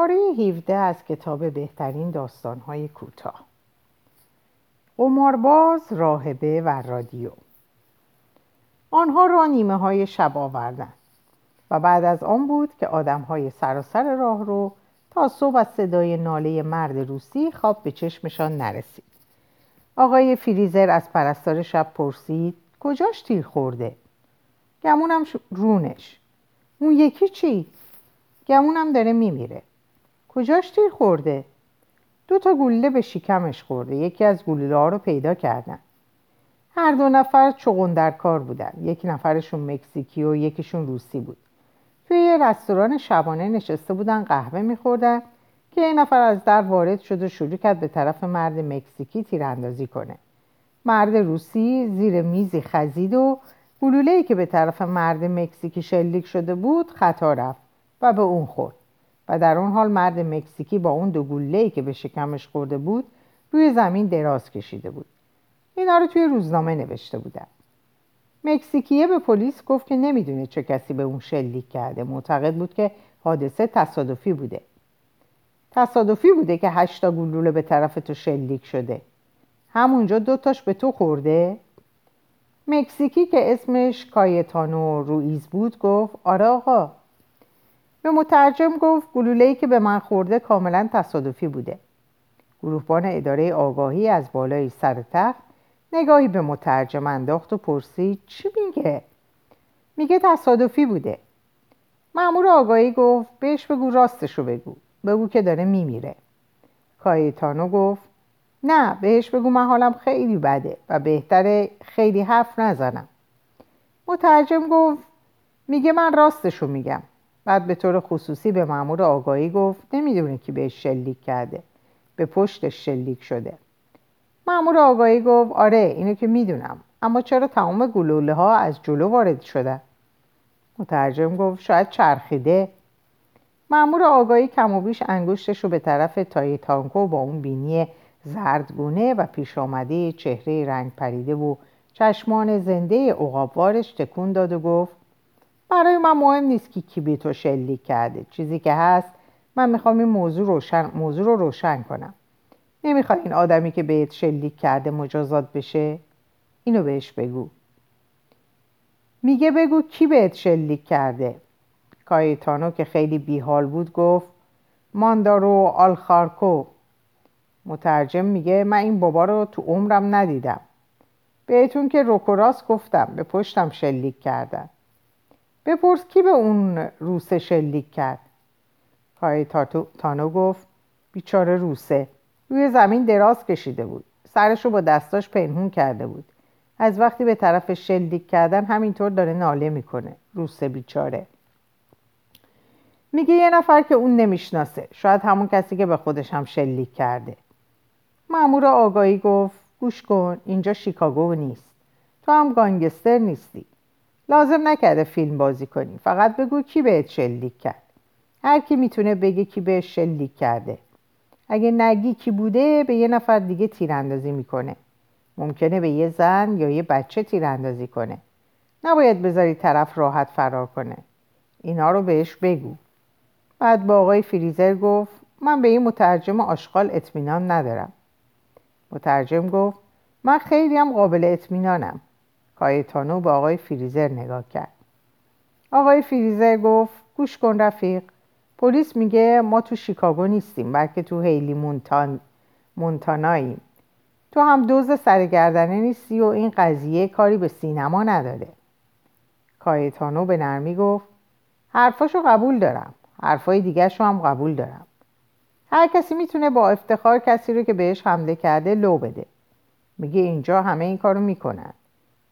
پاره 17 از کتاب بهترین داستانهای کوتاه. قمارباز راهبه و رادیو. آنها را نیمه های شب آوردند و بعد از آن بود که آدم های سراسر راه رو تا صبح از صدای ناله مرد روسی خواب به چشمشان نرسید. آقای فریزر از پرستار شب پرسید کجاش تیر خورده؟ گمونم رونش. اون یکی چی؟ گمونم داره میمیره. کجاش تیر خورده؟ دو تا گلوله به شکمش خورده. یکی از گلوله ها رو پیدا کردن. هر دو نفر چغن در کار بودن. یک نفرشون مکزیکی و یکیشون روسی بود. توی یه رستوران شبانه نشسته بودن قهوه میخوردن که یه نفر از در وارد شد و شروع کرد به طرف مرد مکزیکی تیراندازی کنه. مرد روسی زیر میزی خزید و گلوله‌ای که به طرف مرد مکزیکی شلیک شده بود خطا رفت و به اون خورد. و در اون حال مرد مکزیکی با اون دو گلوله‌ای که به شکمش خورده بود روی زمین دراز کشیده بود. اینا رو توی روزنامه نوشته بودن. مکزیکیه به پلیس گفت که نمی‌دونه چه کسی به اون شلیک کرده. معتقد بود که حادثه تصادفی بوده. تصادفی بوده که هشتا گلوله به طرف تو شلیک شده. همونجا دوتاش به تو خورده؟ مکزیکی که اسمش کایتانو رویز بود گفت آره آقا. به مترجم گفت گلوله‌ای که به من خورده کاملا تصادفی بوده. گروهبان اداره آگاهی از بالای سر تخت نگاهی به مترجم انداخت و پرسید چی میگه؟ میگه تصادفی بوده. معمور آگاهی گفت بهش بگو راستشو بگو. بگو که داره میمیره. کایتانو گفت نه بهش بگو من حالم خیلی بده و بهتره خیلی حرف نزنم. مترجم گفت میگه من راستشو میگم. بعد به طور خصوصی به مامور آگاهی گفت نمی‌دونه که بهش شلیک کرده. به پشتش شلیک شده. مامور آگاهی گفت آره اینو که می‌دونم. اما چرا تمام گلوله ها از جلو وارد شده مترجم گفت شاید چرخیده. مامور آگاهی کم و بیش انگشتش رو به طرف تای تانکو با اون بینی زردگونه و پیش آمده چهره رنگ پریده و چشمان زنده عقابوارش تکون داد و گفت برای من مهم نیست که کی به شلیک کرده. چیزی که هست من می‌خوام این موضوع, روشن، موضوع رو روشن کنم. نمی‌خوای این آدمی که بهت شلیک کرده مجازات بشه؟ اینو بهش بگو. میگه بگو کی بهت شلیک کرده. کایتانو که خیلی بیحال بود گفت ماندارو آلخارکو. مترجم میگه من این بابا رو تو عمرم ندیدم. بهتون که روکوراس گفتم به پشتم شلیک کردن. بپرس کی به اون روسه شلیک کرد. پای تانو گفت بیچاره روسه. روی زمین دراز کشیده بود. سرش رو با دستاش پنهون کرده بود. از وقتی به طرف شلیک کردن همینطور داره ناله می‌کنه. روسه بیچاره. میگه یه نفر که اون نمی‌شناسه. شاید همون کسی که به خودش هم شلیک کرده. مامور آگاهی گفت گوش کن اینجا شیکاگو نیست. تو هم گانگستر نیستی. لازم نکرده فیلم بازی کنی. فقط بگو کی بهت شلیک کرد. هر کی می‌تونه بگه کی بهش شلیک کرده. اگه نگی کی بوده به یه نفر دیگه تیراندازی می‌کنه. ممکنه به یه زن یا یه بچه تیراندازی کنه. نباید بذاری طرف راحت فرار کنه. اینا رو بهش بگو. بعد با آقای فریزر گفت من به این مترجم آشغال اطمینان ندارم. مترجم گفت من خیلی هم قابل اطمینانم. کایتانو به آقای فریزر نگاه کرد. آقای فریزر گفت گوش کن رفیق پلیس میگه ما تو شیکاگو نیستیم بلکه تو هیلی مونتان... مونتاناییم. تو هم دوز سرگردنه نیستی و این قضیه کاری به سینما نداره. کایتانو به نرمی گفت حرفاشو قبول دارم حرفای دیگه هم قبول دارم. هر کسی می‌تونه با افتخار کسی رو که بهش حمله کرده لو بده. میگه اینجا همه این کارو می‌کنن.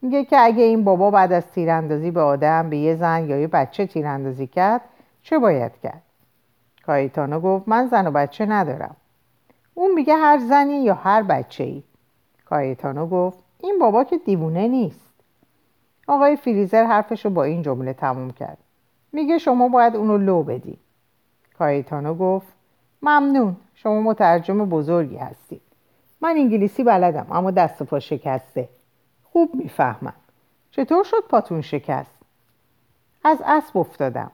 میگه که اگه این بابا بعد از تیراندازی به آدم به یه زن یا یه بچه تیراندازی کرد چه باید کرد؟ کایتانو گفت من زن و بچه ندارم. اون میگه هر زنی یا هر بچه ای کایتانو گفت این بابا که دیوونه نیست. آقای فریزر حرفش رو با این جمله تموم کرد. میگه شما باید اونو لو بدی. کایتانو گفت ممنون شما مترجم بزرگی هستید. من انگلیسی بلدم اما دست و پا شکسته. خوب می‌فهمم. چطور شد پاتون شکست؟ از اسب افتادم.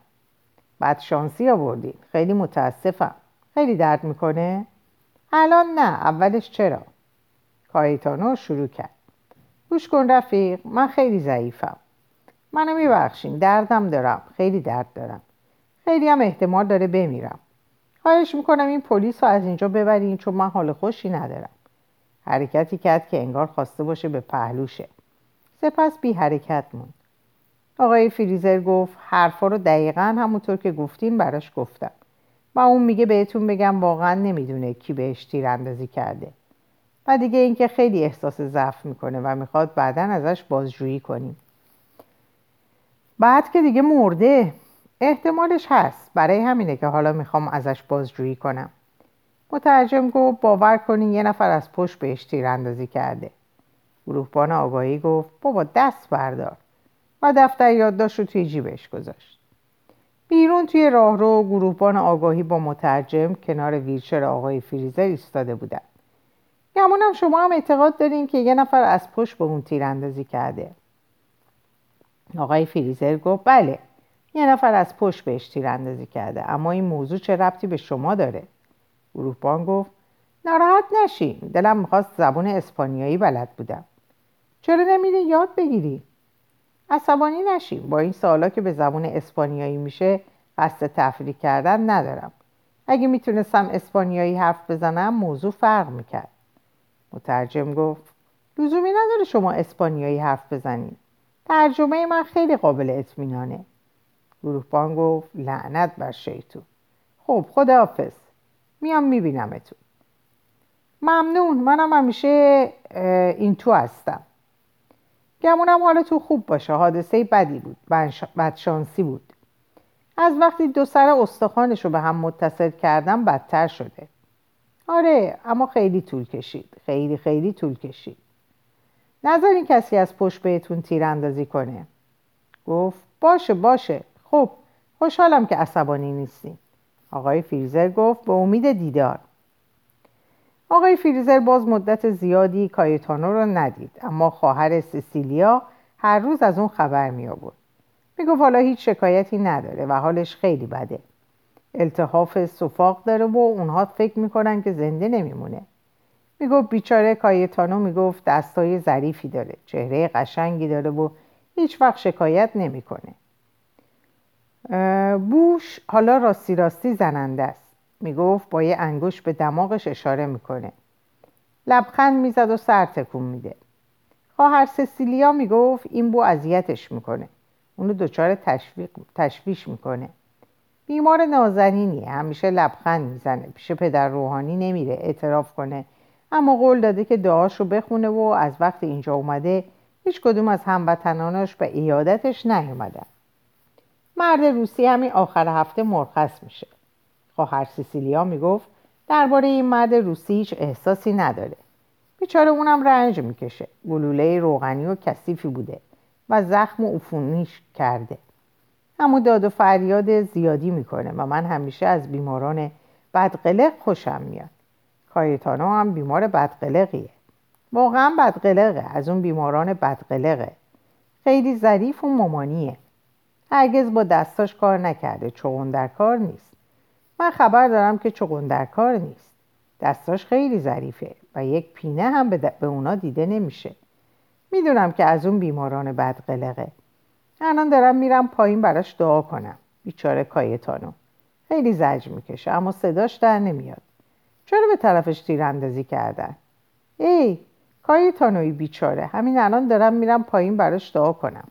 بعد شانسی آوردین. خیلی متاسفم. خیلی درد می‌کنه؟ الان نه. اولش چرا؟ کایتانو شروع کرد. گوش کن رفیق من خیلی ضعیفم. منو میبخشین. دردم دارم. خیلی درد دارم. خیلی هم احتمال داره بمیرم. خواهش می‌کنم این پلیس رو از اینجا ببرین چون من حال خوشی ندارم. حرکتی کرد که انگار خواسته باشه به پهلوشه. سپس بی حرکت موند. آقای فریزر گفت حرفا رو دقیقا همونطور که گفتین براش گفتم. و اون میگه بهتون بگم واقعا نمی‌دونه کی بهش تیر اندازی کرده. و دیگه اینکه خیلی احساس ضعف می‌کنه و می‌خواد بعدا ازش بازجویی کنیم. بعد که دیگه مرده احتمالش هست. برای همینه که حالا می‌خوام ازش بازجویی کنم. مترجم گفت باور کنین یه نفر از پشت بهش تیر اندازی کرده. گروهبان آگاهی گفت بابا دست بردار. و دفتر یادداشت رو توی جیبش گذاشت. بیرون توی راهرو گروهبان آگاهی با مترجم کنار ویلچر آقای فریزر ایستاده بودن. گمونم شما هم اعتقاد دارین که یه نفر از پشت به اون تیر اندازی کرده. آقای فریزر گفت بله یه نفر از پشت بهش تیر اندازی کرده اما این موضوع چه ربطی به شما داره؟ گروهبان گفت ناراحت نشین دلم می‌خواست زبون اسپانیایی بلد بودم. چرا نمیری؟ یاد بگیری. عصبانی نشین با این سوالا که به زبون اسپانیایی میشه قصد تفریح کردن ندارم. اگه می‌تونستم اسپانیایی حرف بزنم موضوع فرق می‌کرد. مترجم گفت لزومی نداره شما اسپانیایی حرف بزنید ترجمه من خیلی قابل اطمینانه. گروهبان گفت لعنت بر شیطون. خب خداحافظ. میام میبینمتون. ممنون منم همیشه این تو هستم. گمونم حال تو خوب باشه حادثه بدی بود بدشانسی بود. از وقتی دو سر استخوانش رو به هم متصل کردم بدتر شده. آره اما خیلی طول کشید. خیلی خیلی طول کشید. نذارین کسی از پشت بهتون تیر اندازی کنه. گفت باشه باشه. خب خوشحالم که عصبانی نیستیم آقای فریزر گفت به امید دیدار. آقای فریزر باز مدت زیادی کایتانو را ندید اما خواهر سیسیلیا هر روز از اون خبر می آورد می گفت حالا هیچ شکایتی نداره و حالش خیلی بده. التحاف سفاق داره و اونها فکر می‌کنن که زنده نمیمونه. می‌گفت بیچاره کایتانو می‌گفت دستای ظریفی داره چهره قشنگی داره و هیچ وقت شکایت نمی‌کنه. بوش حالا راستی راستی زننده است. می‌گفت با یه انگوش به دماغش اشاره می‌کنه. لبخند می‌زد و سر تکون میده. خواهر سسیلیا می‌گفت این بو اذیتش می‌کنه. اونو دچار تشویش می‌کنه. بیمار نازنینیه همیشه لبخند می‌زنه. پیش پدر روحانی نمیره اعتراف کنه. اما قول داده که دعاش رو بخونه و از وقت اینجا اومده هیچ کدوم از هموطنانش به ایادتش نیومدن. مرد روسی همین آخر هفته مرخص میشه. خواهر سیسیلیا می‌گفت درباره این مرد روسی هیچ احساسی نداره. بیچاره اونم رنج می‌کشه. گلوله روغنی و کثیفی بوده و زخم و عفونیش کرده. اما داد و فریاد زیادی می‌کنه و من همیشه از بیماران بدقلق خوشم میاد. کایتانو هم بیمار بدقلقیه. واقعا بدقلقه. از اون بیماران بدقلقه. خیلی ظریف و مامانیه. هرگز با دستاش کار نکرده چون در کار نیست. من خبر دارم که چغن در کار نیست. دستاش خیلی ظریفه و یک پینه هم به, به اونا دیده نمیشه. می‌دونم که از اون بیماران بدقلقه. الان دارم میرم پایین براش دعا کنم. بیچاره کایتانو خیلی زج می‌کشه اما صداش در نمیاد. چرا به طرفش تیراندازی کردن؟ ای کایتانوی بیچاره. همین الان دارم میرم پایین براش دعا کنم.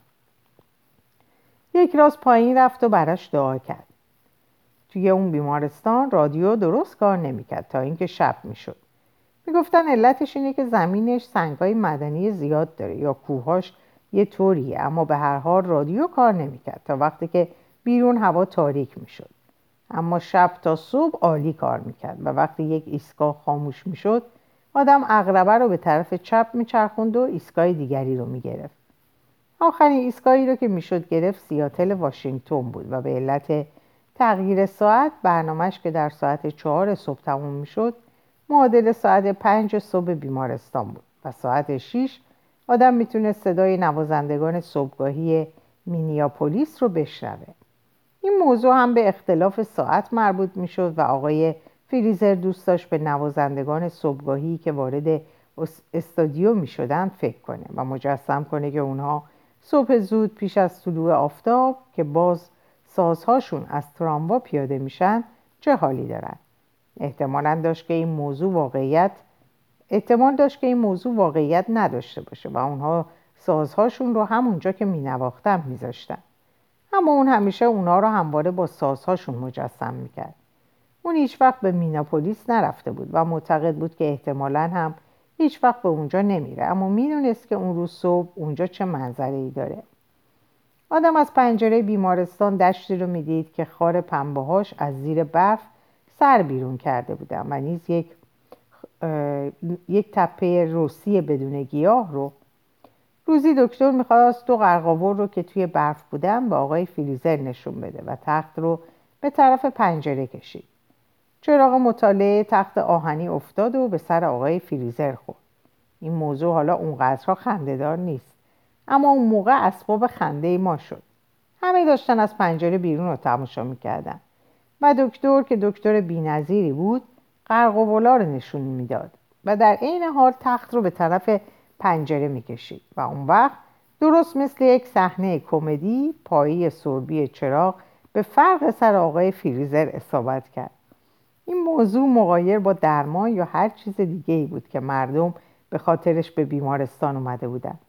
یک راست پایین رفت و براش دعا کرد. توی اون بیمارستان رادیو درست کار نمی‌کرد تا اینکه شب می‌شد. می‌گفتن علتش اینه که زمینش سنگای مدنی زیاد داره یا کوهاش یه طوریه اما به هر حال رادیو کار نمی‌کرد تا وقتی که بیرون هوا تاریک می‌شد. اما شب تا صبح عالی کار می‌کرد و وقتی یک ایستگاه خاموش می‌شد آدم اغربه رو به طرف چپ میچرخوند و ایستگاه دیگری رو می‌گرفت. آخرین ایستگاهی رو که می‌شد گرفت سیاتل واشنگتن بود و به علت تغییر ساعت برنامهش که در ساعت چهار صبح تموم می‌شد معادل ساعت پنج صبح بیمارستان بود و ساعت 6 آدم می‌تونه صدای نوازندگان صبحگاهی مینیاپولیس رو بشنوه. این موضوع هم به اختلاف ساعت مربوط می‌شد و آقای فریزر دوست داشت به نوازندگان صبحگاهی که وارد استادیوم می شدن فکر کنه و مجسم کنه که اونها صبح زود پیش از طلوع آفتاب که باز سازهاشون از تراموا پیاده میشن چه حالی دارن؟ احتمالا داشت که این موضوع واقعیت احتمال داشت که این موضوع واقعیت نداشته باشه و اونها سازهاشون رو همونجا که مینواختن میذاشتن. اما اون همیشه اونا رو همواره با سازهاشون مجسم می‌کرد. اون هیچ وقت به میناپولیس نرفته بود و معتقد بود که احتمالا هم هیچ وقت به اونجا نمیره اما می‌دونست که اون روز صبح اونجا چه منظره ای داره. آدم از پنجره بیمارستان دشتی رو می‌دید که خار پنبهاش از زیر برف سر بیرون کرده بودن و نیز یک یک تپه روسی بدون گیاه رو. روزی دکتر می‌خواست دو قرقاور رو که توی برف بودن به آقای فیلیزر نشون بده و تخت رو به طرف پنجره کشید. چراغ مطالعه تخت آهنی افتاد و به سر آقای فریزر خورد. این موضوع حالا اونقدرها خندهدار نیست اما اون موقع اسباب خنده ما شد. همه داشتن از پنجره بیرون رو تماشا می‌کردن. و دکتر که دکتر بینظیری بود قرقولا رو نشون می‌داد و در عین حال تخت رو به طرف پنجره می‌کشید و اون وقت درست مثل یک صحنه کمدی پایی سربی چراغ به فرق سر آقای فریزر اصابت کرد. این موضوع مقایر با درمان یا هر چیز دیگه ای بود که مردم به خاطرش به بیمارستان اومده بودن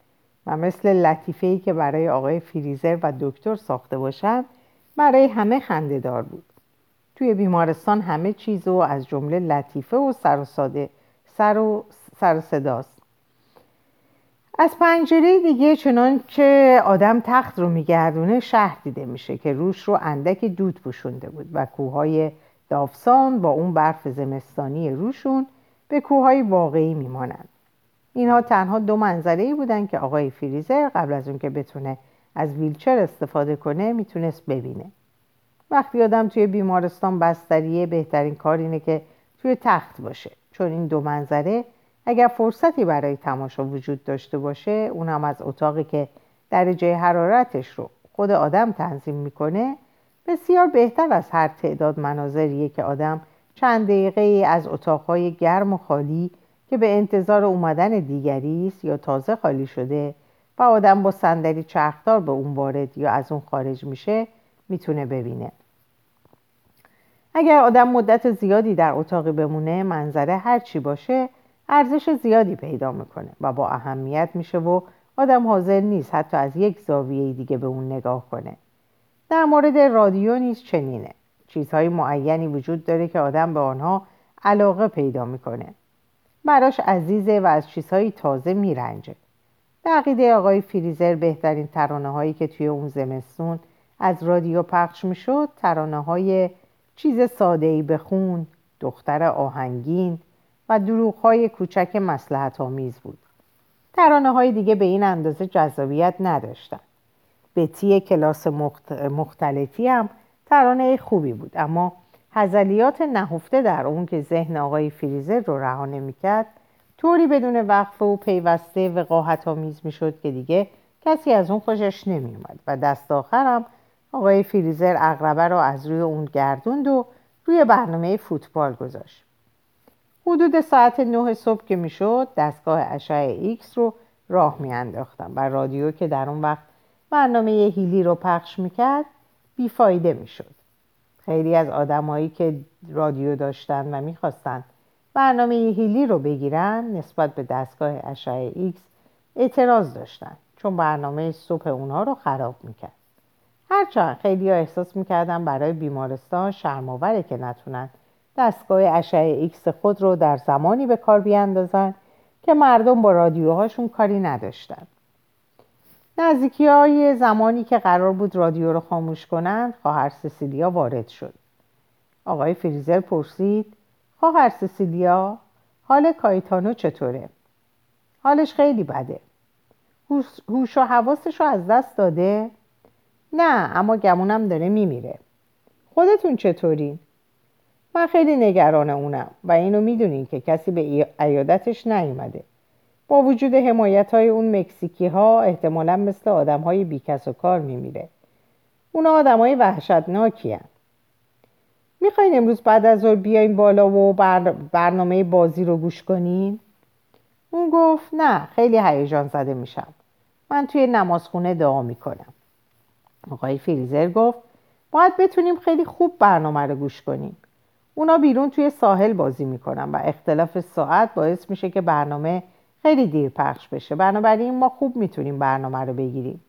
و مثل لطیفه ای که برای آقای فریزر و دکتر ساخته باشند برای همه خنده دار بود. توی بیمارستان همه چیز و از جمله لطیفه و سر و ساده سر و سر صداست. از پنجره دیگه چنان که آدم تخت رو میگردونه شهر دیده میشه که روش رو اندک دود پوشونده بود و کوههای دافسان با اون برف زمستانی روشون به کوههای واقعی میمانند. اینها تنها دو منظره ای بودن که آقای فریزر قبل از اون که بتونه از ویلچر استفاده کنه می‌تونست ببینه. وقتی آدم توی بیمارستان بستریه بهترین کار اینه که توی تخت باشه. چون این دو منظره اگر فرصتی برای تماشا وجود داشته باشه اونم از اتاقی که درجه حرارتش رو خود آدم تنظیم می‌کنه بسیار بهتر از هر تعداد مناظریه که آدم چند دقیقه از اتاقهای گرم و خالی که به انتظار اومدن دیگری است یا تازه خالی شده و آدم با صندلی چرخدار به اون وارد یا از اون خارج میشه می‌تونه ببینه. اگر آدم مدت زیادی در اتاقی بمونه منظره هر چی باشه ارزش زیادی پیدا می‌کنه و با اهمیت میشه و آدم حاضر نیست حتی از یک زاویه دیگه به اون نگاه کنه. در مورد رادیو نیز چنینه. چیزهای معینی وجود داره که آدم به آنها علاقه پیدا می‌کنه. براش عزیزه و از چیزهای تازه میرنجه. عقیده آقای فریزر بهترین ترانه هایی که توی اون زمستون از رادیو پخش می‌شد ترانه های چیز ساده ای بخون دختر آهنگین و دروغ های کوچک مسلحت آمیز بود. ترانه های دیگه به این اندازه جذابیت نداشتن. بتی کلاس مختلفی هم ترانه خوبی بود. اما هزلیات نهفته در اون که ذهن آقای فریزر رو رها نمی‌کرد طوری بدون وقفه و پیوسته وقاحت آمیز می‌شد که دیگه کسی از اون خوشش نمیومد و دست آخرم آقای فریزر اقربه رو از روی اون گردوند و روی برنامه فوتبال گذاشت. حدود ساعت نه صبح که می‌شد دستگاه اشعه ایکس رو راه میانداختم و رادیو که در اون وقت برنامه هیلی رو پخش می‌کرد بیفایده می‌شد. خیلی از آدمایی که رادیو داشتن و می‌خواستن برنامه هیلی رو بگیرن نسبت به دستگاه اشعه ایکس اعتراض داشتن چون برنامه صبح اونها رو خراب می‌کرد. هرچند خیلی ها احساس می‌کردن برای بیمارستان شرماوره که نتونن دستگاه اشعه ایکس خود رو در زمانی به کار بیاندازن که مردم با رادیوهاشون کاری نداشتن. نزدیکی های زمانی که قرار بود رادیو رو خاموش کنند خواهر سسیلیا وارد شد. آقای فریزر پرسید خواهر سسیلیا حال کایتانو چطوره؟ حالش خیلی بده. هوش و حواسش رو از دست داده؟ نه اما گمونم داره میمیره. خودتون چطورین من خیلی نگران اونم و اینو می‌دونین که کسی به عیادتش نیومده. با وجود حمایت های اون مکزیکی ها احتمالا مثل آدم های بیکس و کار میمیره اونا آدم های وحشتناکی هن. می‌خواین امروز بعد از ظهر بیاین بالا و برنامه بازی رو گوش کنین؟ اون گفت نه خیلی هیجان زده میشم من توی نمازخونه دعا می‌کنم آقای فریزر گفت باید بتونیم خیلی خوب برنامه رو گوش کنیم اونا بیرون توی ساحل بازی می‌کنن و اختلاف ساعت باعث میشه که برنامه خیلی دیر پخش بشه. بنابراین ما خوب می‌تونیم برنامه رو بگیریم.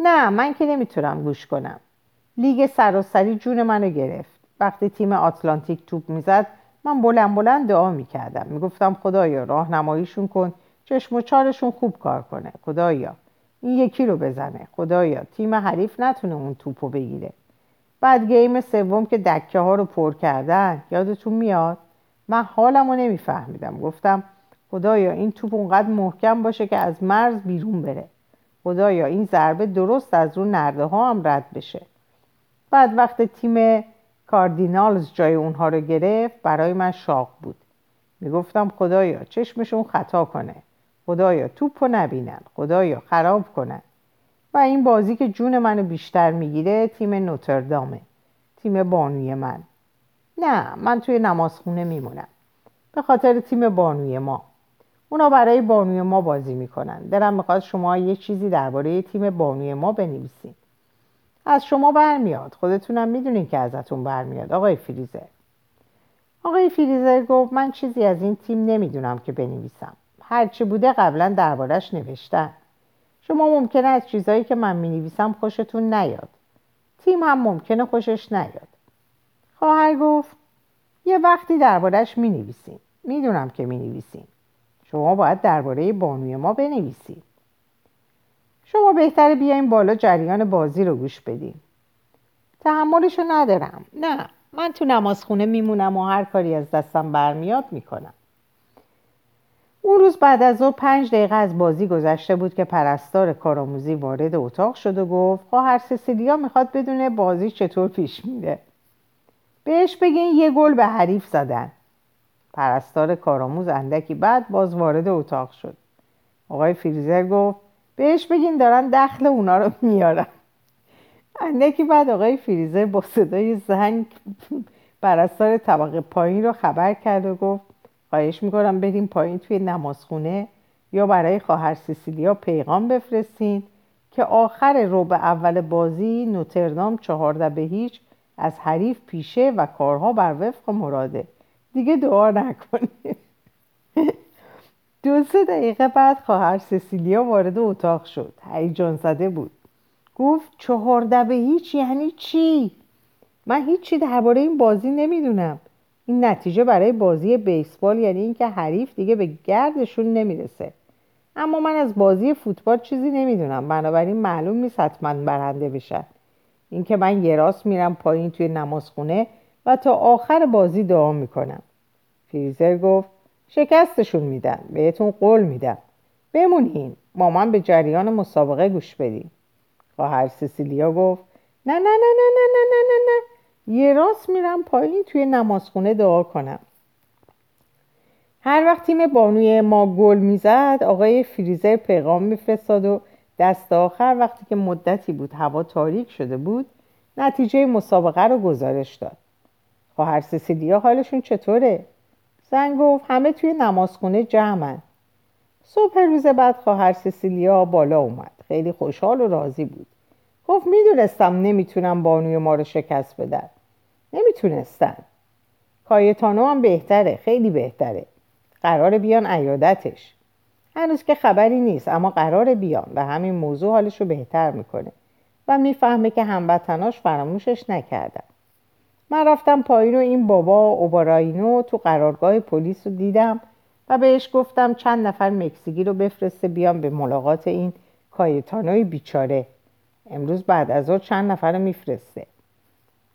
نه من که نمی‌تونم گوش کنم. لیگ سراسری جون منو گرفت. وقتی تیم آتلانتیک توپ می‌زد من بلند بلند دعا می‌کردم. می‌گفتم خدایا راهنماییشون کن. چشم و چارشون خوب کار کنه. خدایا این یکی رو بزنه. خدایا تیم حریف نتونه اون توپو بگیره. بعد گیم سوم که دکه ها رو پر کردن یادتون میاد؟ من حالم رو نمیفهمیدم. گفتم خدایا این توپ اونقدر محکم باشه که از مرز بیرون بره. خدایا این ضربه درست از رو نرده ها هم رد بشه. بعد وقت تیم کاردینالز جای اونها رو گرفت برای من شاق بود. می‌گفتم خدایا چشمشون خطا کنه. خدایا توپ رو نبینن. خدایا خراب کنن. و این بازی که جون منو بیشتر می‌گیره تیم نوتردامه. تیم بانوی من. نه من توی نمازخونه میمونم. به خاطر تیم بانوی ما. اونا برای بانوی ما بازی می‌کنن. دلم می‌خواد شما یه چیزی درباره تیم بانوی ما بنویسین. از شما برمیاد. خودتونم می‌دونین که ازتون برمیاد. آقای فریزر. آقای فریزر گفت من چیزی از این تیم نمی‌دونم که بنویسم. هرچی بوده قبلا دربارش نوشتن. شما ممکنه از چیزهایی که من می‌نویسم خوشتون نیاد. تیم هم ممکنه خوشش نیاد. خواهر گفت یه وقتی دربارش می‌نویسیم می‌دونم که می‌نویسیم شما باید درباره بانوی ما بنویسید. شما بهتره بیاین بالا جریان بازی رو گوش بدیم تحملشو ندارم. نه من تو نمازخونه میمونم و هر کاری از دستم برمیاد می‌کنم. اون روز بعد از ظهر پنج دقیقه از بازی گذشته بود که پرستار کارآموزی وارد اتاق شد و گفت خواهر سسیلیا می‌خواد بدونه بازی چطور پیش میره. بهش بگین یه گل به حریف زدن. پرستار کارآموز اندکی بعد باز وارد اتاق شد. آقای فریزر گفت بهش بگین دارن دخل اونا رو میارن. اندکی بعد آقای فریزر با صدای زنگ پرستار طبقه پایین رو خبر کرد و گفت خواهش می‌کنم بریم پایین توی نمازخونه یا برای خواهر سیسیلیا پیغام بفرستین که آخر روب اول بازی نوتردام چهارده به هیچ از حریف پیشه و کارها بر وفق مراده. دیگه دعا نکنه دو سه دقیقه بعد خواهر سسیلیا وارد اتاق شد. هیجان زده بود. گفت چهارده به هیچ یعنی چی؟ من هیچی درباره این بازی نمی‌دونم. این نتیجه برای بازی بیسبال یعنی اینکه حریف دیگه به گردشون نمی‌رسه. اما من از بازی فوتبال چیزی نمی‌دونم. بنابراین معلوم نیست حتما برنده بشن. اینکه من یه راست میرم پایین توی نمازخونه و تا آخر بازی دعا می‌کنم. فریزر گفت شکستشون میدن بهتون قول میدم. بمونین با من به جریان مسابقه گوش بدین خواهر سسیلیا گفت نه نه نه نه نه نه نه نه نه. یه راست میرم پایین توی نمازخونه دعا کنم. هر وقت تیم بانوی ما گل می‌زد آقای فریزر پیغام میفرستاد و دست آخر وقتی که مدتی بود هوا تاریک شده بود نتیجه مسابقه رو گزارش داد. خواهر سسیلیا حالشون چطوره؟ زن گفت همه توی نمازخونه جمعن. صبح روز بعد خواهر سسیلیا بالا اومد. خیلی خوشحال و راضی بود. گفت می‌دونستم نمی‌تونم بانوی ما رو شکست بدن نمی‌تونستن. کایتانو هم بهتره خیلی بهتره. قرار بیان عیادتش. هنوز که خبری نیست اما قرار بیان و همین موضوع حالش رو بهتر می‌کنه. و می‌فهمه که هموطناش فراموشش نکردن. من رفتم پایین و این بابا اوباراینو تو قرارگاه پلیس رو دیدم و بهش گفتم چند نفر مکزیکی رو بفرسته بیام به ملاقات این کایتانوی بیچاره. امروز بعد از ظهر چند نفر رو میفرسته.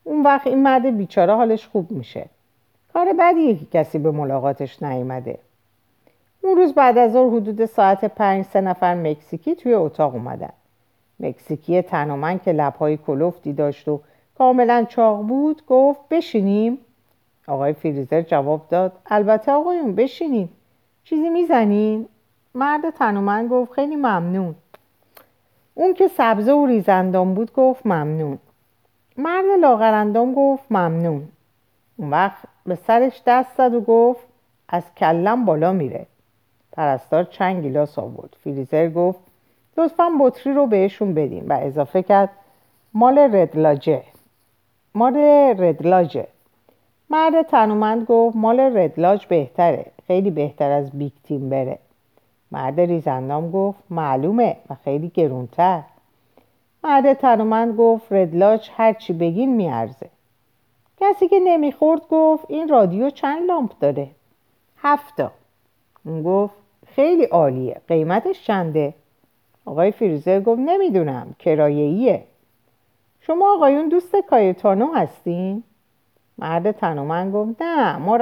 اون وقت این مرد بیچاره حالش خوب میشه. کار بدیه که کسی به ملاقاتش نیومده. اون روز بعد از ظهر حدود ساعت پنج سه نفر مکزیکی توی اتاق اومدن. مکزیکی تنومن که لبهای کلوفتی داشت و کاملا چاق بود گفت بشینیم. آقای فریزر جواب داد البته آقایون بشینیم چیزی می‌زنین؟ مرد تنومن گفت خیلی ممنون. اون که سبزه و ریزندان بود گفت ممنون. مرد لاغرندام گفت ممنون. اون وقت به سرش دست زد و گفت از کلم بالا میره. پرستار چند گیلاس آورد. فریزر گفت لطفا بطری رو بهشون بدیم و اضافه کرد مال ردلاجه مال ردلاجه مرد تنومند گفت مال ردلاج بهتره خیلی بهتر از بیگ تیمبره. مرد ریزندام گفت معلومه و خیلی گرونتر. مرد تنومند گفت ردلاج هرچی بگین میارزه. کسی که نمی‌خورد گفت این رادیو چند لامپ داره؟ هفتا. اون گفت خیلی عالیه قیمتش چنده؟ آقای فریزر گفت نمی‌دونم کرایه‌ایه. شما آقایون دوست کایتانو هستین؟ مرد تنومن گفت نه ما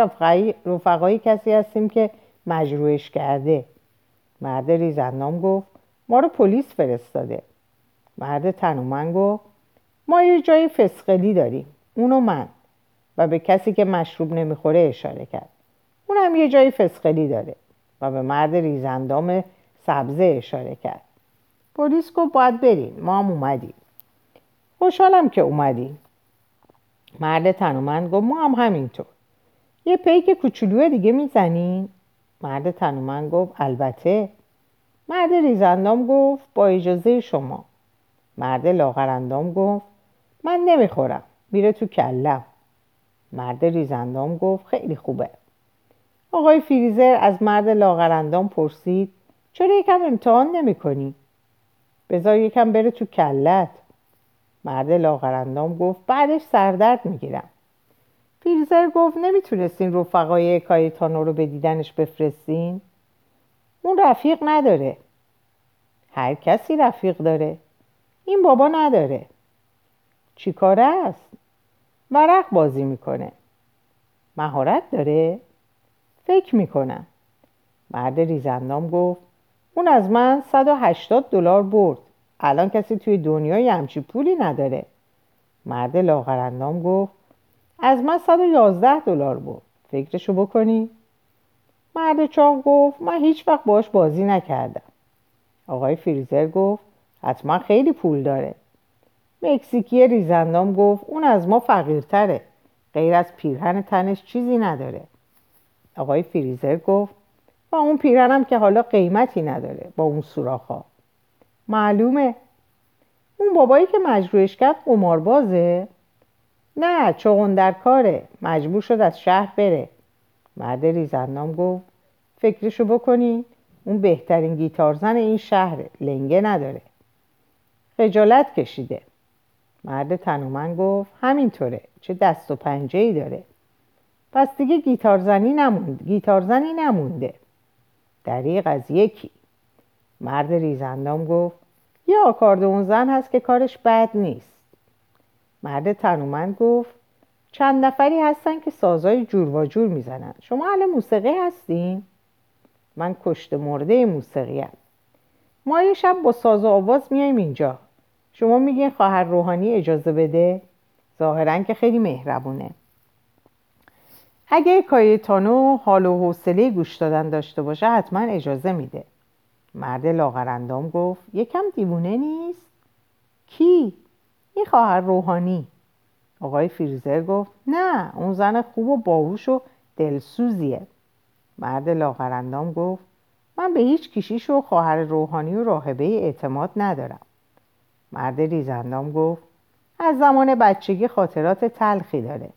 رفقایی کسی هستیم که مجروعش کرده. مرد ریزندام گفت ما رو پلیس فرستاده. مرد تنومن گفت ما یه جای فسقلی داریم اونو من. و به کسی که مشروب نمی‌خوره اشاره کرد. اونم یه جای فسقلی داره. و به مرد ریزندام سبزه اشاره کرد. پلیس گفت باید بریم ما هم اومدیم. خوشحالم که اومدیم مرد تنومند گفت ما هم همینطور. یه پیک کوچولو دیگه می‌زنین مرد تنومند گفت البته. مرد ریزندام گفت با اجازه شما. مرد لاغرندام گفت من نمی‌خورم میره تو کلم مرد ریزندام گفت خیلی خوبه. آقای فریزر از مرد لاغرندام پرسید چرا یکم امتحان نمی کنی؟ بذار یکم بره تو کلت مرد لاغرندام گفت بعدش سردرد می‌گیرم. فریزر گفت نمی‌تونستین رفقای کایتانو رو به دیدنش بفرستین؟ اون رفیق نداره. هر کسی رفیق داره. این بابا نداره. چی کاره است؟ ورق بازی می‌کنه. مهارت داره؟ فکر می‌کنم. مرد ریزندام گفت اون از من 180 دلار برد. الان کسی توی دنیای همچی پولی نداره. مرد لاغرندام گفت از من 111 دلار برد. فکرشو بکنی؟ مرد چاق گفت من هیچ وقت باش بازی نکردم. آقای فریزر گفت حتما خیلی پول داره. مکزیکی ریزندام گفت اون از ما فقیرتره. غیر از پیرهن تنش چیزی نداره. آقای فریزر گفت و اون پیرهنم که حالا قیمتی نداره با اون سوراخا معلومه. اون بابایی که مجروعش کرد قماربازه. نه چون در کاره. مجبور شد از شهر بره. مرد ریزندام گفت فکرشو بکنی اون بهترین گیتارزن این شهره. لنگه نداره. خجالت کشیده. مرد تنومن گفت همینطوره. چه دست و پنجه ای داره. پس دیگه گیتارزنی نمونده گیتارزنی نمونده. دریق از یکی. مرد ریزندام گفت یه آکاردون زن هست که کارش بد نیست مرد تنومند گفت چند نفری هستن که سازای جور و جور می‌زنن شما اهل موسیقی هستین؟ من کشت مرده موسیقی هم. ما یه شب با ساز و آواز میایم اینجا شما میگین خواهر روحانی اجازه بده؟ ظاهرا که خیلی مهربونه اگه کایتانو حال و حوصله گوش دادن داشته باشه حتما اجازه میده مرد لاغرندام گفت یکم دیوونه نیست؟ کی؟ این خواهر روحانی آقای فریزر گفت نه اون زن خوب و باهوش و دلسوزیه مرد لاغرندام گفت من به هیچ کشیش و خواهر روحانی و راهبه اعتماد ندارم مرد ریزندام گفت از زمان بچگی خاطرات تلخی داره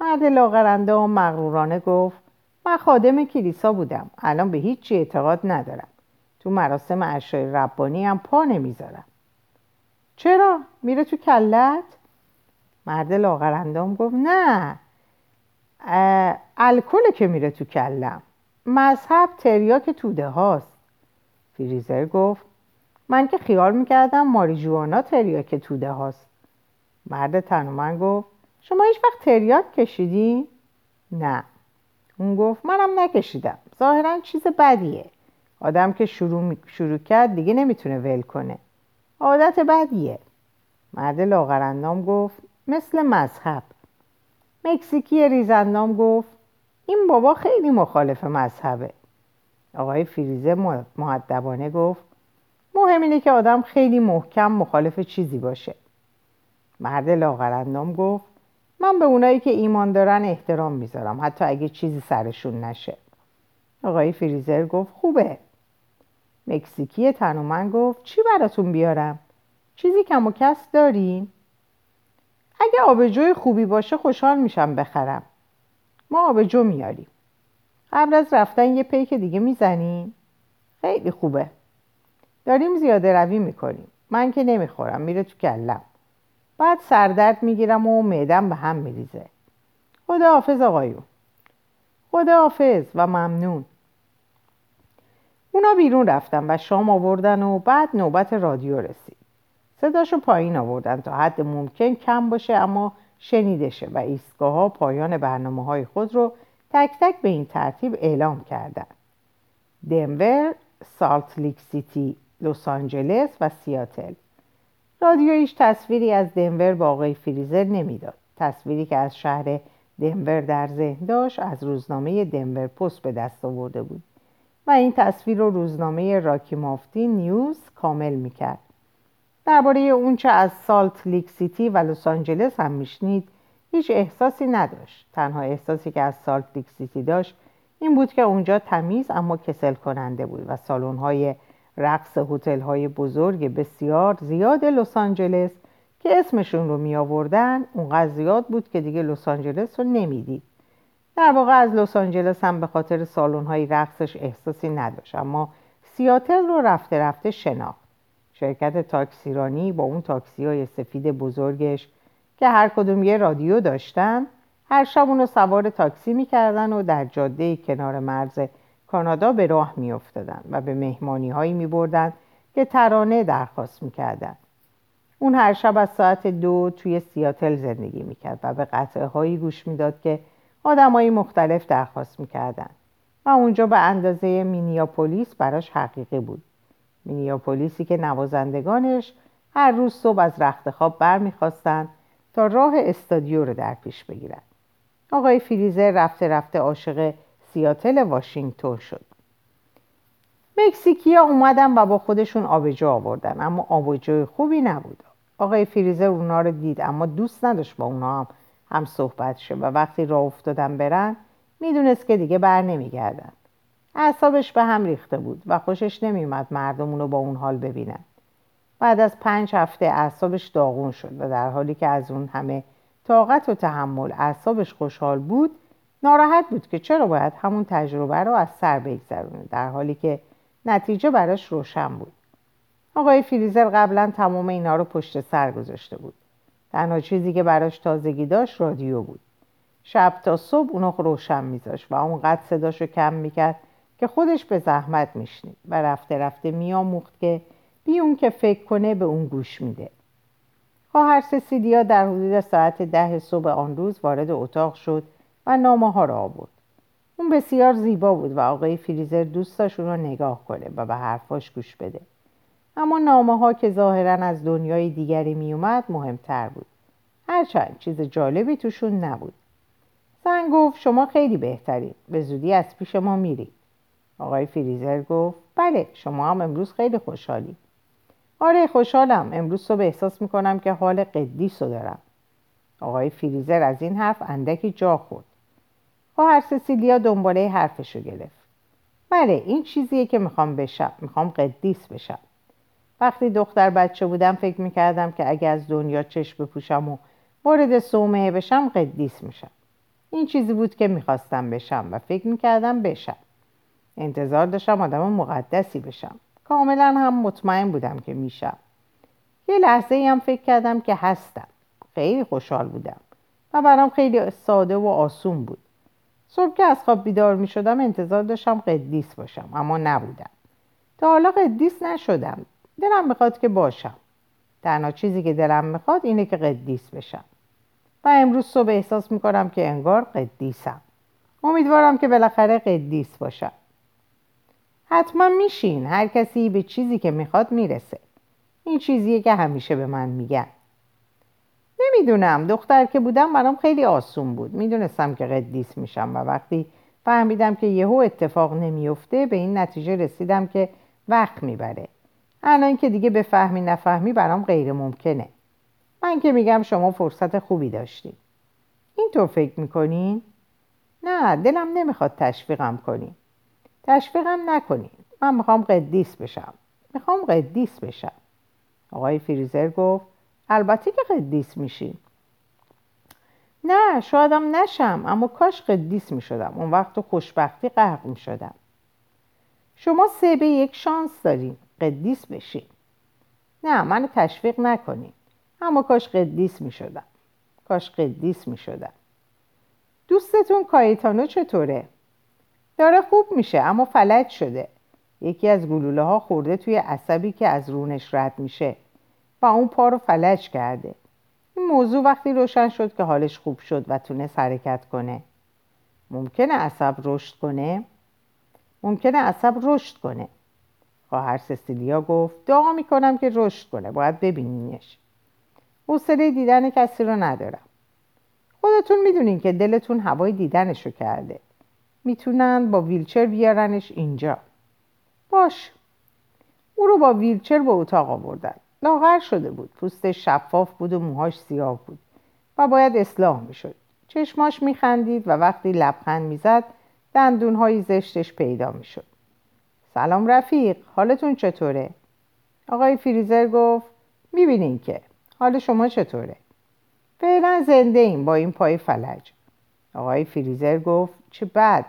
مرد لاغرندام مغرورانه گفت من خادم کلیسا بودم. الان به هیچی اعتقاد ندارم. تو مراسم اشای ربانی هم پا نمی‌ذارم. چرا؟ میره تو کلت؟ مرد لاغرندام گفت نه. الکل که میره تو کلم. مذهب تریاک توده هاست. فریزر گفت من که خیال می‌کردم ماریجوانا تریاک توده هاست. مرد تنومن گفت شما هیچ وقت تریاک کشیدی؟ نه. اون گفت منم نکشیدم. ظاهرا چیز بدیه. آدم که شروع, شروع کرد دیگه نمی‌تونه ول کنه. عادت بدیه. مرد لاغرندام گفت مثل مذهب. مکزیکی ریزندام گفت این بابا خیلی مخالف مذهبه. آقای فریزه معدبانه گفت مهم اینه که آدم خیلی محکم مخالف چیزی باشه. مرد لاغرندام گفت من به اونایی که ایمان دارن احترام می‌ذارم. حتی اگه چیزی سرشون نشه. آقای فریزر گفت خوبه. مکزیکی تنومن گفت چی براتون بیارم؟ چیزی کم و کس دارین؟ اگه آبجوی خوبی باشه خوشحال میشم بخرم. ما آبجو میاریم. قبل از رفتن یه پیک دیگه می‌زنیم؟ خیلی خوبه. داریم زیاده روی می‌کنیم. من که نمی‌خورم میره تو کلم. بعد سردرد می‌گیرم و معدم به هم میریزه. خدا حافظ آقایون. خدا حافظ و ممنون. اونا بیرون رفتن و شام آوردن و بعد نوبت رادیو رسید. صداشو پایین آوردن تا حد ممکن کم باشه اما شنیده شه و ایستگاه پایان برنامه های خود رو تک تک به این ترتیب اعلام کردن. دنور، سالت لیک سیتی، لس آنجلس و سیاتل. رادیو هیچ تصویری از دنور با آقای فریزر نمی‌داد. تصویری که از شهر دنور در ذهن داشت از روزنامه دنور پست به دست آورده بود و این تصویر رو روزنامه راکی مانتین نیوز کامل می‌کرد. درباره اونچه از سالت لیک سیتی و لس آنجلس هم میشنید هیچ احساسی نداشت. تنها احساسی که از سالت لیک سیتی داشت این بود که اونجا تمیز اما کسل کننده بود و سالن های رقص هتل های بزرگ بسیار زیاد لس آنجلس که اسمشون رو می آوردن اونقدر زیاد بود که دیگه لس آنجلس رو نمی‌دید. در واقع از لس آنجلس هم به خاطر سالن های رقصش احساسی نداشت اما سیاتل رو رفته رفته شناخت. شرکت تاکسیرانی با اون تاکسی های سفید بزرگش که هر کدوم یه رادیو داشتن هر شب اونو سوار تاکسی می‌کردن و در جاده کنار مرز کانادا به راه میافتادن و به مهمانی هایی می بردن که ترانه درخواست می‌کردن اون هر شب از ساعت دو توی سیاتل زندگی می‌کرد و به قطعه هایی گوش می‌داد که آدمایی مختلف درخواست می‌کردن و اونجا به اندازه مینیاپولیس براش حقیقی بود. مینیاپولیسی که نوازندگانش هر روز صبح از رخت خواب برمیخواستند تا راه استادیو رو در پیش بگیرن آقای فریزر رفته رفته عاشق سیاتل واشنگتن شد. مکزیکیا اومدن و با خودشون آبجو آوردن اما آبجو خوبی نبود. آقای فریزر اونا رو دید اما دوست نداشت با اونا هم, هم صحبت شه و وقتی راه افتادن برن می‌دونست که دیگه بر نمیگردن. اعصابش به هم ریخته بود و خوشش نمیومد مردم رو با اون حال ببینن. بعد از پنج هفته اعصابش داغون شد و در حالی که از اون همه طاقت و تحمل اعصابش خوشحال بود ناراحت بود که چرا باید همون تجربه رو از سر بگذرونه در حالی که نتیجه براش روشن بود. آقای فریزر قبلا تمام اینا رو پشت سر گذاشته بود. تنها چیزی که براش تازگی داشت رادیو بود. شب تا صبح اونو روشن میذاشت و اونقدر صداشو کم می‌کرد که خودش به زحمت میشنید و رفته رفته میاموخت که بی اون که فکر کنه به اون گوش میده. خواهر سسیلیا در حدود ساعت ده صبح آن روز وارد اتاق شد نامه ها را آورد. اون بسیار زیبا بود و آقای فریزر دوست داشت را نگاه کنه و به حرفاش گوش بده. اما نامه ها که ظاهرا از دنیای دیگری میومد مهمتر بود. هرچند چیز جالبی توشون نبود. زن گفت شما خیلی بهترین به زودی از پیش ما میرید. آقای فریزر گفت بله شما هم امروز خیلی خوشحالی آره خوشحالم. امروز صبح احساس می‌کنم که حال قدیس رو دارم. آقای فریزر از این حرف اندکی جا خورد. خواهر سسیلیا دنباله حرفش رو گرفت. بله این چیزیه که می‌خوام بشم. می‌خوام قدیس بشم. وقتی دختر بچه بودم فکر می‌کردم که اگه از دنیا چشم بپوشم و وارد صومعه بشم قدیس میشم. این چیزی بود که می‌خواستم بشم و فکر می‌کردم بشم. انتظار داشتم آدم مقدسی بشم. کاملا هم مطمئن بودم که میشم. یه لحظه ای هم فکر کردم که هستم. خیلی خوشحال بودم. و برام خیلی ساده و آسون بود. صبح که از خواب بیدار می شدم انتظار داشتم قدیس باشم اما نبودم. تا حالا قدیس نشدم. دلم می‌خواد که باشم. تنها چیزی که دلم می‌خواد اینه که قدیس بشم. و امروز صبح احساس می‌کنم که انگار قدیسم. امیدوارم که بالاخره قدیس باشم. حتما میشین. هر کسی به چیزی که می‌خواد می‌رسه. این چیزیه که همیشه به من میگن. نمی‌دونم. دختر که بودم برام خیلی آسون بود. می‌دونستم که قدیس میشم و وقتی فهمیدم که یهو اتفاق نمیفته به این نتیجه رسیدم که وقت می‌بره. الان که دیگه به فهمی نفهمی برام غیر ممکنه. من که میگم شما فرصت خوبی داشتید اینطور فکر می‌کنین؟ نه دلم نمی‌خواد تشویقم کنین. تشویقم نکنین. من می‌خوام قدیس بشم. می‌خوام قدیس بشم. آقای فریزر گفت البته که قدیس میشین نه شایدم نشم اما کاش قدیس می‌شدم. اون وقت تو خوشبختی غرق می‌شدم. شما سه به یک شانس دارین قدیس بشین. نه منو تشویق نکنین. اما کاش قدیس می‌شدم. کاش قدیس می‌شدم. دوستتون کایتانو چطوره؟ داره خوب میشه اما فلج شده. یکی از گلوله ها خورده توی عصبی که از رونش رد میشه. و اون پا رو فلج کرده. این موضوع وقتی روشن شد که حالش خوب شد و تونست حرکت کنه. ممکنه عصب رشد کنه؟ ممکنه عصب رشد کنه. خواهر سسیلیا گفت دعا می‌کنم که رشد کنه باید ببینینش. حوصله دیدن کسی رو ندارم. خودتون می‌دونین که دلتون هوای دیدنشو کرده. می‌تونن با ویلچر بیارنش اینجا. باش. او رو با ویلچر به اتاق آوردن. لاغر شده بود. پوستش شفاف بود و موهاش سیاه بود. و باید اصلاح می‌شد. چشماش میخندید و وقتی لبخند می‌زد دندونهای زشتش پیدا می‌شد. سلام رفیق حالتون چطوره؟ آقای فریزر گفت می‌بینین که. حال شما چطوره؟ فعلا زنده ایم با این پای فلج. آقای فریزر گفت چه بد.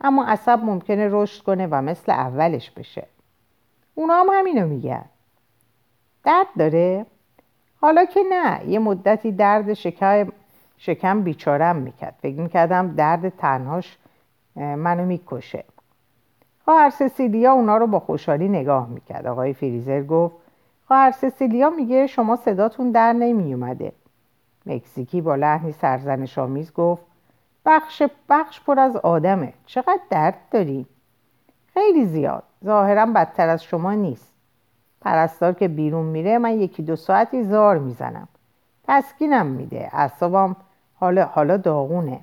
اما عصب ممکنه رشد کنه و مثل اولش بشه. اونا هم همینو میگن. درد داره؟ حالا که نه یه مدتی درد شکم, شکم بیچارم می‌کرد. فکر می‌کردم درد تنهاش منو می‌کشه. خواهر سسیلیا اونا رو با خوشحالی نگاه می‌کرد. آقای فریزر گفت خواهر سسیلیا میگه شما صداتون در نمیومده مکزیکی با لحنی سرزنش آمیز گفت بخش بخش پر از آدمه. چقدر درد داری؟ خیلی زیاد. ظاهرا بدتر از شما نیست. پرستار که بیرون میره من یکی دو ساعتی زار می‌زنم. تسکینم میده. اعصابم حالا حالا داغونه.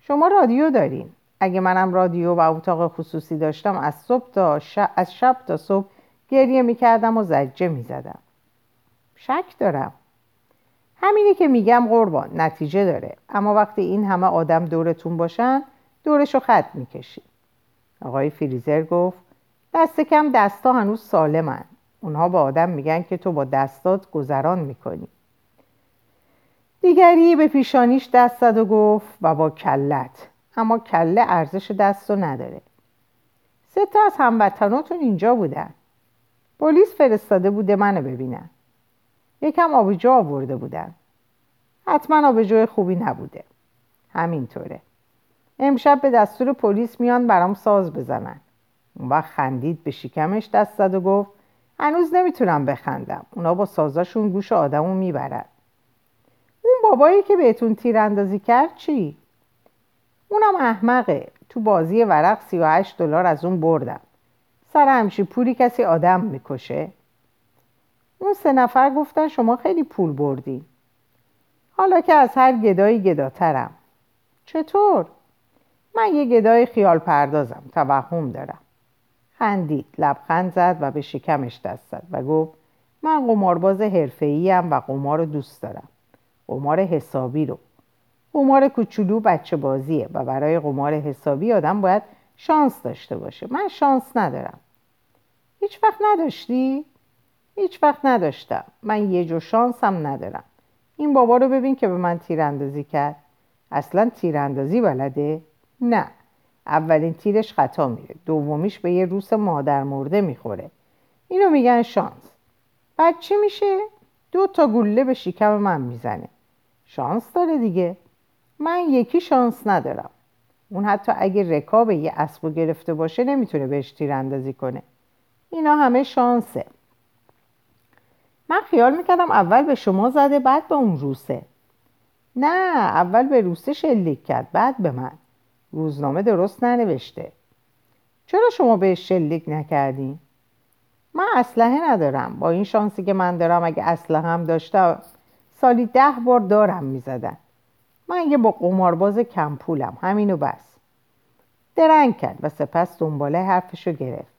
شما رادیو دارین. اگه منم رادیو و اتاق خصوصی داشتم از صبح تا شب، از شب تا صبح گریه می‌کردم و زجه می‌زدم. شک دارم. همینی که میگم قربان نتیجه داره. اما وقتی این همه آدم دورتون باشن دورشو خط می‌کشی آقای فریزر گفت دست کم دستا هنوز سالمن. اونها با آدم میگن که تو با دستات گذران می‌کنی. دیگری به پیشانیش دست زد و گفت و با کلت. اما کله ارزش دست رو نداره. سه تا از هموطناتون اینجا بودن. پلیس فرستاده بوده منو ببینن. یکم آبجو آورده بودن. حتما آبجو خوبی نبوده. همینطوره. امشب به دستور پلیس میان برام ساز بزنن. اون وقت خندید به شکمش دست زد و گفت هنوز نمی‌تونم بخندم. اونا با سازاشون گوش آدمو می‌برد اون بابایی که بهتون تیراندازی کرد چی؟ اونم احمقه. تو بازی ورق 38 دلار از اون بردم. سر همچی پولی کسی آدم می‌کشه؟ اون سه نفر گفتن شما خیلی پول بردی. حالا که از هر گدایی گداترم. چطور؟ من یه گدای خیال پردازم. توهم دارم. خندید لبخند زد و به شکمش دست زد و گفت من قمارباز حرفه‌ای و قمار رو دوست دارم. قمار حسابی رو. قمار کوچولو بچه بازیه و برای قمار حسابی آدم باید شانس داشته باشه. من شانس ندارم. هیچ وقت نداشتی؟ هیچ وقت نداشتم. من یه جو شانس هم ندارم. این بابا رو ببین که به من تیراندازی کرد. اصلا تیراندازی بلده؟ نه. اولین تیرش خطا میره. دومیش به یه روس مادر مرده می‌خوره. اینو میگن شانس. بعد چی میشه؟ دو تا گله به شکم من می‌زنه. شانس داره دیگه. من یکی شانس ندارم. اون حتی اگه رکاب یه اسبو گرفته باشه نمی‌تونه بهش تیراندازی کنه. اینا همه شانسه. من خیال می‌کردم اول به شما زده بعد به اون روسه. نه اول به روسه شلیک کرد بعد به من. روزنامه درست ننوشته. چرا شما بهش شلیک نکردین؟ من اسلحه ندارم. با این شانسی که من دارم اگه اسلحه هم داشتم سالی ده بار دارم می‌زدن. من یه با قمارباز کم پولم. همینو بس. درنگ کرد و سپس دنباله حرفشو گرفت.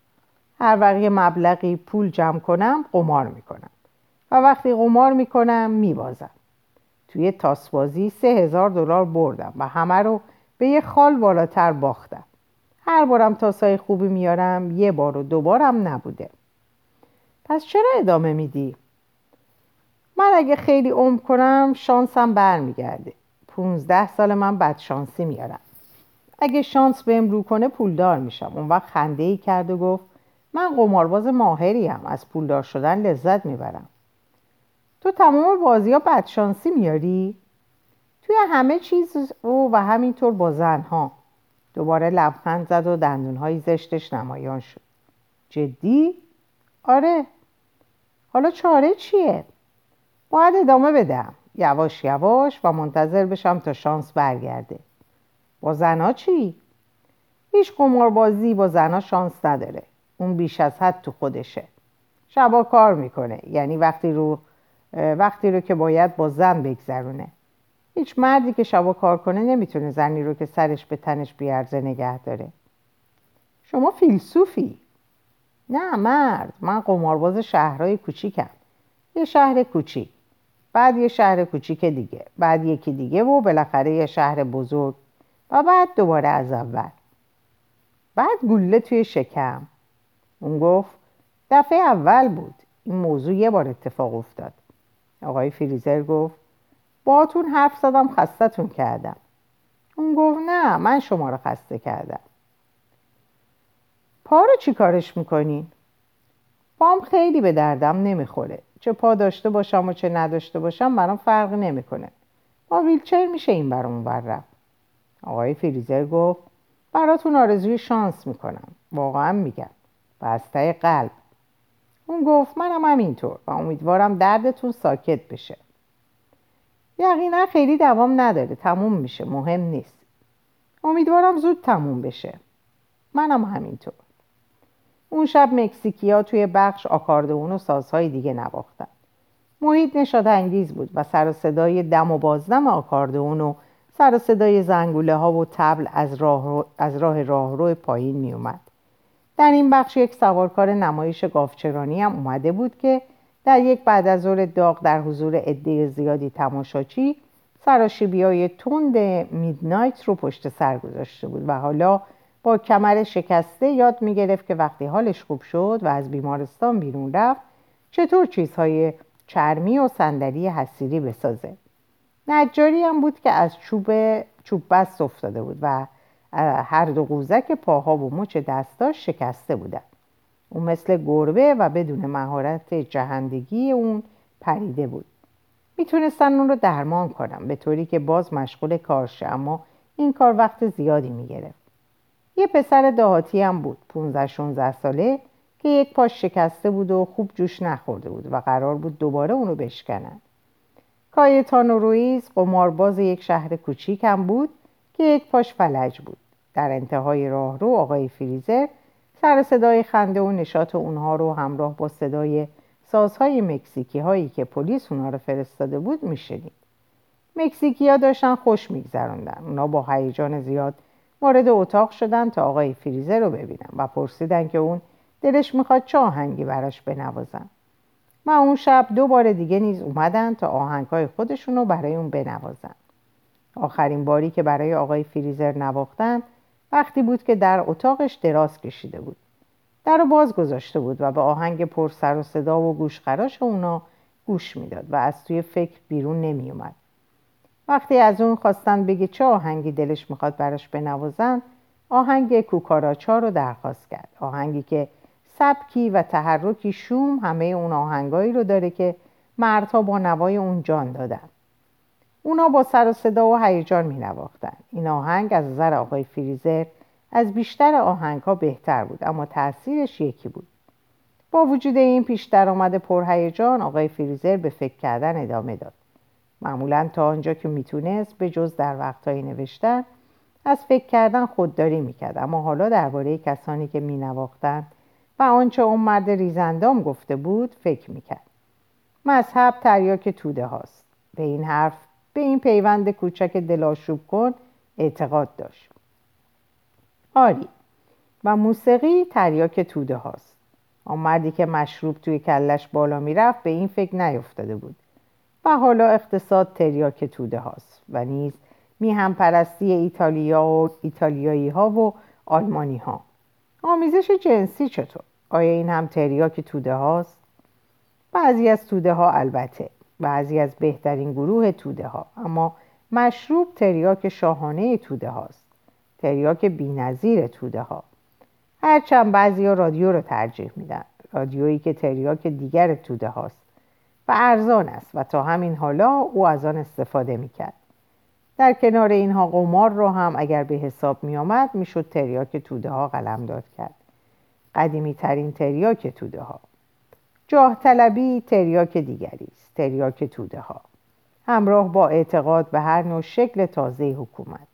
هر وقت یه مبلغی پول جمع کنم قمار می‌کنم. و وقتی قمار می‌کنم میبازم. توی تاسبازی سه هزار دلار بردم و همه رو به یه خال بالاتر باختم. هر بارم تاسای خوبی میارم یه بار و دوبارم نبوده. پس چرا ادامه میدی؟ من اگه خیلی عمر کنم شانسم برمیگرده. پونزده سال من بدشانسی میارم. اگه شانس بهم رو کنه پولدار میشم. اون وقت خنده ای کرد و گفت من قمارباز ماهریم. از پولدار شدن لذت می‌برم. تو تمام بازی ها بدشانسی میاری؟ توی همه چیز او و همینطور با زنها دوباره لبخند زد و دندونهای زشتش نمایان شد. جدی؟ آره. حالا چاره چیه؟ باید ادامه بدم. یواش یواش و منتظر بشم تا شانس برگرده. با زنا چی؟ هیچ قماربازی با زنا شانس نداره. اون بیش از حد تو خودشه. شبا کار می‌کنه. یعنی وقتی رو وقتی رو که باید با زن بگذرونه. هیچ مردی که شبا کار کنه نمی‌تونه زنی رو که سرش به تنش بیارزه نگه داره. شما فیلسوفی. نه مرد. من قمارباز شهرهای کوچیکم. یه شهر کوچیک. بعد یه شهر کوچیک دیگه. بعد یکی دیگه و بالاخره یه شهر بزرگ. و بعد دوباره از اول. بعد گوله توی شکم. اون گفت دفعه اول بود. این موضوع یه بار اتفاق افتاد. آقای فریزر گفت باهاتون حرف زدم خستتون کردم. اون گفت نه من شما رو خسته کردم. پا رو چی کارش می‌کنین؟ پام خیلی به دردم نمی‌خوره. چه پا داشته باشم و چه نداشته باشم برام فرق نمی‌کنه. با ویلچر میشه این برام بر رفت. آقای فریزر گفت براتون آرزوی شانس می‌کنم. واقعا میگم. از قلب. اون گفت منم همینطور و امیدوارم دردتون ساکت بشه. یقینا خیلی دوام نداره تموم میشه مهم نیست. امیدوارم زود تموم بشه. منم همینطور. اون شب مکزیکیا توی بخش آکاردئون و سازهای دیگه نواختن. محیط نشاد انگیز بود و سر و صدای دم و بازدم آکاردئون و سر و صدای زنگوله ها و تبل از راه, از راه راهرو پایین می اومد. در این بخش یک سوارکار نمایش گافچرانی هم اومده بود که در یک بعد از ظهر داغ در حضور عده زیادی تماشاچی سراشیبی های تند میدنایت رو پشت سر گذاشته بود و حالا با کمر شکسته یاد می گرفت که وقتی حالش خوب شد و از بیمارستان بیرون رفت چطور چیزهای چرمی و صندلی حسیری بسازه. نجاری هم بود که از چوب چوب بست افتاده بود و هر دو قوزک پاها و مچ دستاش شکسته بودن. اون مثل گربه و بدون مهارت جهندگی اون پریده بود. می‌تونستن اون رو درمان کنم به طوری که باز مشغول کارشه اما این کار وقت زیادی می‌گرفت. یه پسر دهاتی هم بود 15 16 ساله که یک پاش شکسته بود و خوب جوش نخورده بود و قرار بود دوباره اونو بشکنن. کایتانو رویز قمارباز یک شهر کوچیک هم بود که یک پاش فلج بود. در انتهای راهرو آقای فریزر سر صدای خنده و نشاط اونها رو همراه با صدای سازهای مکزیکی هایی که پلیس اونها رو فرستاده بود میشنید. مکزیکی ها داشتن خوش میگذراندن اونا با هیجان زیاد وارد اتاق شدن تا آقای فریزر رو ببینن و پرسیدن که اون دلش می‌خواد چه آهنگی براش بنوازن. و اون شب دو بار دیگه نیز اومدن تا آهنگهای خودشون رو برای اون بنوازن. آخرین باری که برای آقای فریزر نواختن وقتی بود که در اتاقش دراز کشیده بود. در رو باز گذاشته بود و به آهنگ پر سر و صدا و گوشخراش اونا گوش می‌داد و از توی فکر بیرون نمی اومد. وقتی از اون خواستن بگه چه آهنگی دلش می‌خواد براش بنوازن آهنگ کوکاراچا رو درخواست کرد. آهنگی که سبکی و تحرکی شوم همه اون آهنگایی رو داره که مردها با نوای اون جان دادن. اونا با سر و صدا و هیجان می نواختن. این آهنگ از نظر آقای فریزر از بیشتر آهنگ ها بهتر بود اما تاثیرش یکی بود. با وجود این پیش درآمد پرهیجان آقای فریزر به فکر کردن ادامه داد. معمولا تا آنجا که می‌تونست به جز در وقتهایی نوشتن از فکر کردن خودداری می‌کرد. اما حالا درباره کسانی که مینواختند و آنچه اون مرد ریزندام گفته بود فکر می‌کرد. مذهب تریاک توده هاست. به این حرف به این پیوند کوچک دلاشوب کن اعتقاد داشت. آری و موسیقی تریاک توده هاست. آن مردی که مشروب توی کلش بالا می‌رفت به این فکر نیفتاده بود. و حالا اقتصاد تریاک توده هاست و نیز میهم پرستی ایتالیا و ایتالیایی ها و آلمانی ها آمیزش جنسی چطور؟ آیا این هم تریاک توده هاست؟ بعضی از توده ها البته. بعضی از بهترین گروه توده ها. اما مشروب تریاک شاهانه توده هاست. تریاک بینظیر توده ها. هرچند بعضی ها رادیو رو ترجیح میدن. رادیویی که تریاک دیگر توده هاست. و ارزان است و تا همین حالا او از آن استفاده می‌کرد. در کنار اینها قمار رو هم اگر به حساب می آمد می شد تریاک توده ها قلم داد کرد. قدیمی ترین تریاک توده ها. جاه طلبی تریاک دیگری است تریاک توده ها همراه با اعتقاد به هر نوع شکل تازه حکومت.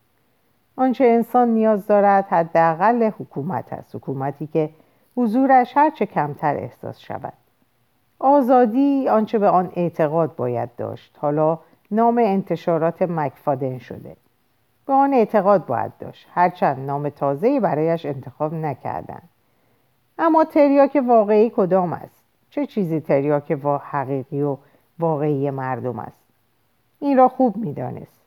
آنچه انسان نیاز دارد حداقل حکومت است حکومتی که حضورش هرچه کمتر احساس شود. آزادی آنچه به آن اعتقاد باید داشت. حالا نام انتشارات مکفادن شده. به آن اعتقاد باید داشت. هرچند نام تازه‌ای برایش انتخاب نکردند. اما تریاک واقعی کدام است؟ چه چیزی تریاک وا حقیقی و واقعی مردم است این را خوب می‌دانست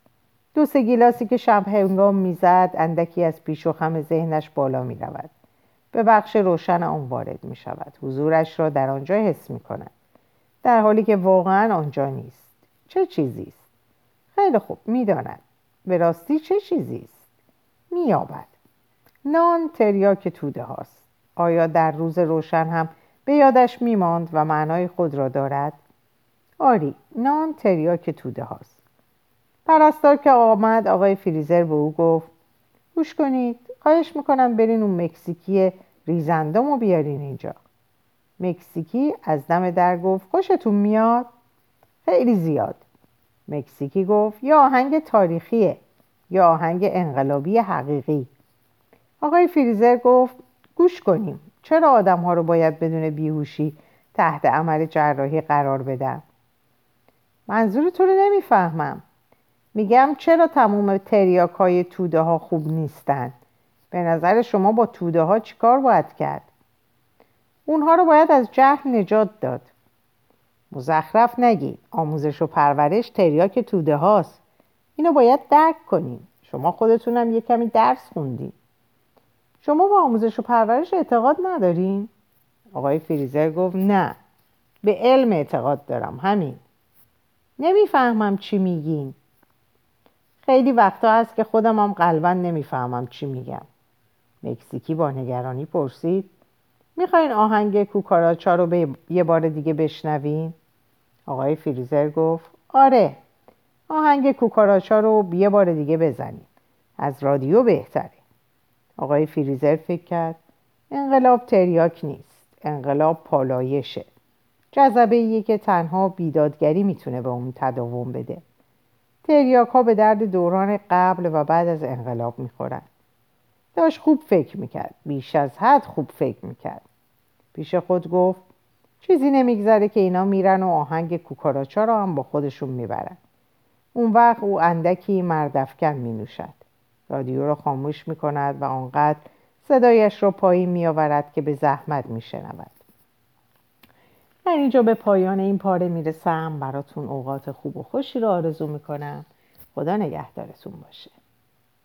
دو سه گیلاسی که شب هنگام می‌زد اندکی از پیش و خم ذهنش بالا می رود. به بخش روشن آن وارد می شود. حضورش را در آنجا حس می کند. در حالی که واقعا آنجا نیست. چه چیزی است؟ خیلی خوب می‌داند. به راستی چه چیزی است؟ مییابد. نان تریاک توده هاست. آیا در روز روشن هم به یادش میماند و معنای خود را دارد؟ آری نان تریاک توده هاست. پرستار که آمد آقای فریزر به او گفت گوش کنید خواهش می‌کنم برین اون مکزیکی ریزندامو بیارین اینجا. مکزیکی از دم در گفت خوشتون میاد؟ خیلی زیاد. مکزیکی گفت یا آهنگ تاریخیه یا آهنگ انقلابی حقیقی. آقای فریزر گفت گوش کنیم. چرا آدم ها رو باید بدون بیهوشی تحت عمل جراحی قرار بدم منظور تو رو نمی‌فهمم. میگم چرا تموم تریاک های توده ها خوب نیستن؟ به نظر شما با توده ها چیکار باید کرد؟ اونها رو باید از جهل نجات داد. مزخرف نگی آموزش و پرورش تریاک توده هاست اینو باید درک کنین. شما خودتونم یه کمی درس خوندین. شما با آموزش و پرورش اعتقاد ندارین؟ آقای فریزر گفت نه. به علم اعتقاد دارم همین. نمی‌فهمم چی میگین. خیلی وقتا هست که خودم هم قلبا نمی‌فهمم چی میگم. مکزیکی با نگرانی پرسید. می‌خواین آهنگ کوکاراچا رو به یه بار دیگه بشنوین؟ آقای فریزر گفت آره. آهنگ کوکاراچا رو یه بار دیگه بزنین. از رادیو بهتره. آقای فریزر فکر کرد انقلاب تریاک نیست انقلاب پالایشه. جذبه که تنها بیدادگری می‌تونه به اون تداوم بده. تریاک ها به درد دوران قبل و بعد از انقلاب می‌خورن. داشت خوب فکر می‌کرد بیش از حد خوب فکر می‌کرد. پیش خود گفت چیزی نمیگذره که اینا میرن و آهنگ کوکاراچا را هم با خودشون می‌برن. اون وقت او اندکی مردفکن می نوشد رادیو را خاموش می کند و آنقدر صدایش را پایین می آورد که به زحمت می شنود من اینجا به پایان این پاره می‌رسم. براتون اوقات خوب و خوشی رو آرزو می‌کنم. خدا نگهدارتون باشه.